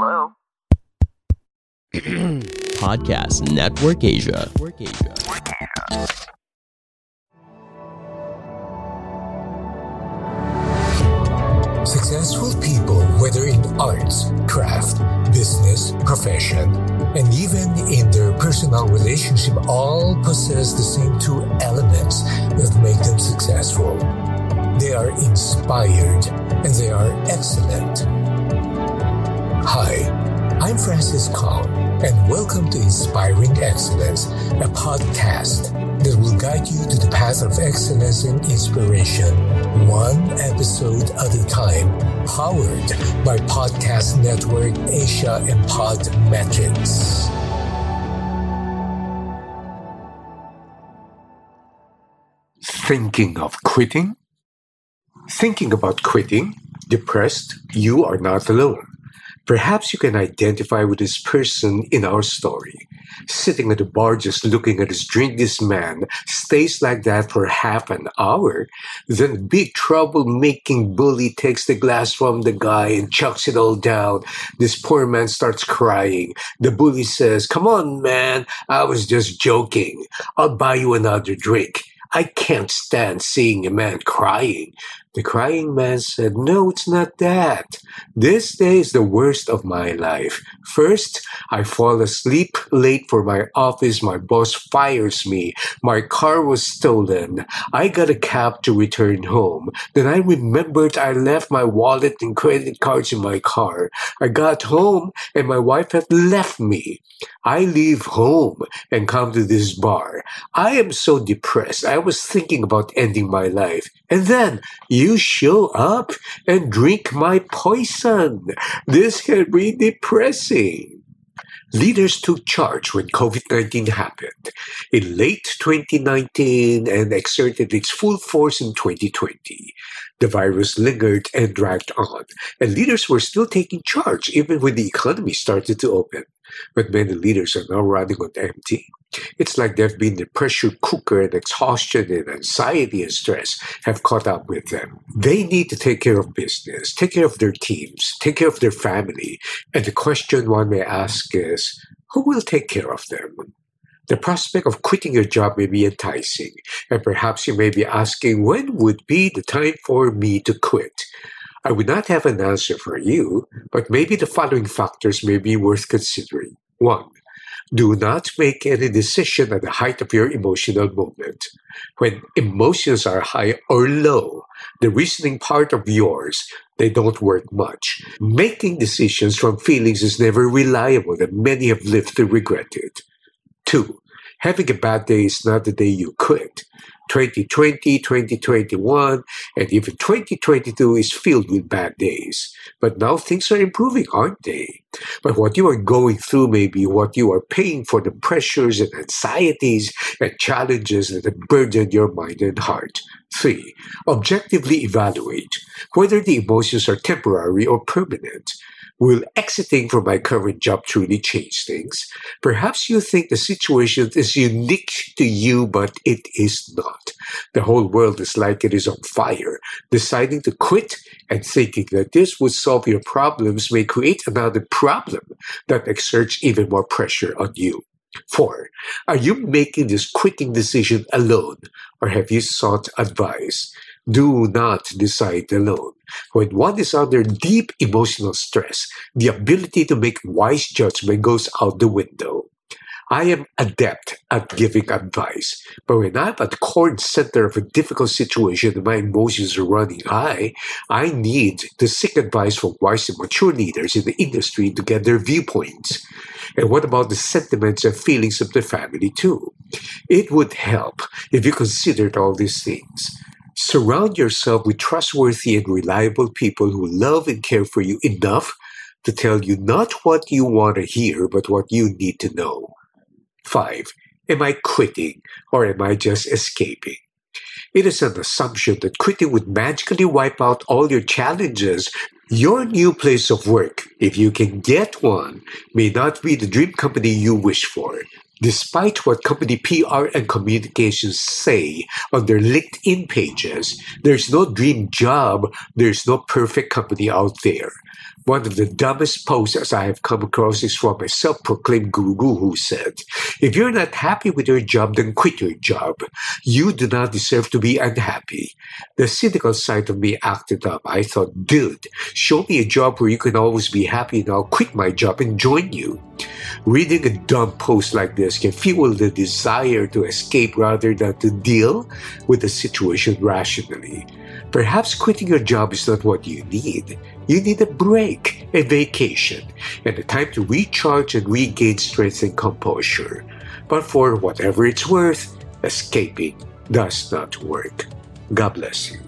Hello? Podcast Network Asia. Network Asia. Successful people, whether in arts, craft, business, profession, and even in their personal relationship, all possess the same two elements that make them successful. They are inspired and they are excellent. I'm Francis Kong, and welcome to Inspiring Excellence, a podcast that will guide you to the path of excellence and inspiration, one episode at a time, powered by Podcast Network Asia and Podmetrics. Thinking of quitting? Thinking about quitting? Depressed? You are not alone. Perhaps you can identify with this person in our story. Sitting at the bar just looking at his drink, this man stays like that for half an hour. Then big trouble-making bully takes the glass from the guy and chucks it all down. This poor man starts crying. The bully says, come on, man. I was just joking. I'll buy you another drink. I can't stand seeing a man crying. The crying man said, No, it's not that. This day is the worst of my life. First, I fall asleep late for my office. My boss fires me. My car was stolen. I got a cab to return home. Then I remembered I left my wallet and credit cards in my car. I got home and my wife had left me. I leave home and come to this bar. I am so depressed. I was thinking about ending my life. And then you show up and drink my poison. This can be depressing. Leaders took charge when COVID 19 happened in late 2019 and exerted its full force in 2020. The virus lingered and dragged on, and leaders were still taking charge even when the economy started to open. But many leaders are now running on empty. It's like they've been the pressure cooker and exhaustion and anxiety and stress have caught up with them. They need to take care of business, take care of their teams, take care of their family. And the question one may ask is, who will take care of them? The prospect of quitting your job may be enticing, and perhaps you may be asking, when would be the time for me to quit? I would not have an answer for you, but maybe the following factors may be worth considering. One, do not make any decision at the height of your emotional moment. When emotions are high or low, the reasoning part of yours, they don't work much. Making decisions from feelings is never reliable and many have lived to regret it. Two, having a bad day is not the day you quit. 2020, 2021, and even 2022 is filled with bad days. But now things are improving, aren't they? But what you are going through may be what you are paying for the pressures and anxieties and challenges that have burdened your mind and heart. Three, objectively evaluate whether the emotions are temporary or permanent. Will exiting from my current job truly change things? Perhaps you think the situation is unique to you, but it is not. The whole world is like it is on fire. Deciding to quit and thinking that this would solve your problems may create another problem that exerts even more pressure on you. Four, are you making this quitting decision alone or have you sought advice? Do not decide alone. When one is under deep emotional stress, the ability to make wise judgment goes out the window. I am adept at giving advice, but when I'm at the core and center of a difficult situation and my emotions are running high, I need to seek advice from wise and mature leaders in the industry to get their viewpoints. And what about the sentiments and feelings of the family too? It would help if you considered all these things. Surround yourself with trustworthy and reliable people who love and care for you enough to tell you not what you want to hear, but what you need to know. 5. Am I quitting or am I just escaping? It is an assumption that quitting would magically wipe out all your challenges. Your new place of work, if you can get one, may not be the dream company you wish for. Despite what company PR and communications say on their LinkedIn pages, there's no dream job, there's no perfect company out there. One of the dumbest posts I have come across is from a self proclaimed guru who said, If you're not happy with your job, then quit your job. You do not deserve to be unhappy. The cynical side of me acted up. I thought, dude, show me a job where you can always be happy and I'll quit my job and join you. Reading a dumb post like this can fuel the desire to escape rather than to deal with the situation rationally. Perhaps quitting your job is not what you need. You need a break, a vacation, and a time to recharge and regain strength and composure. But for whatever it's worth, escaping does not work. God bless you.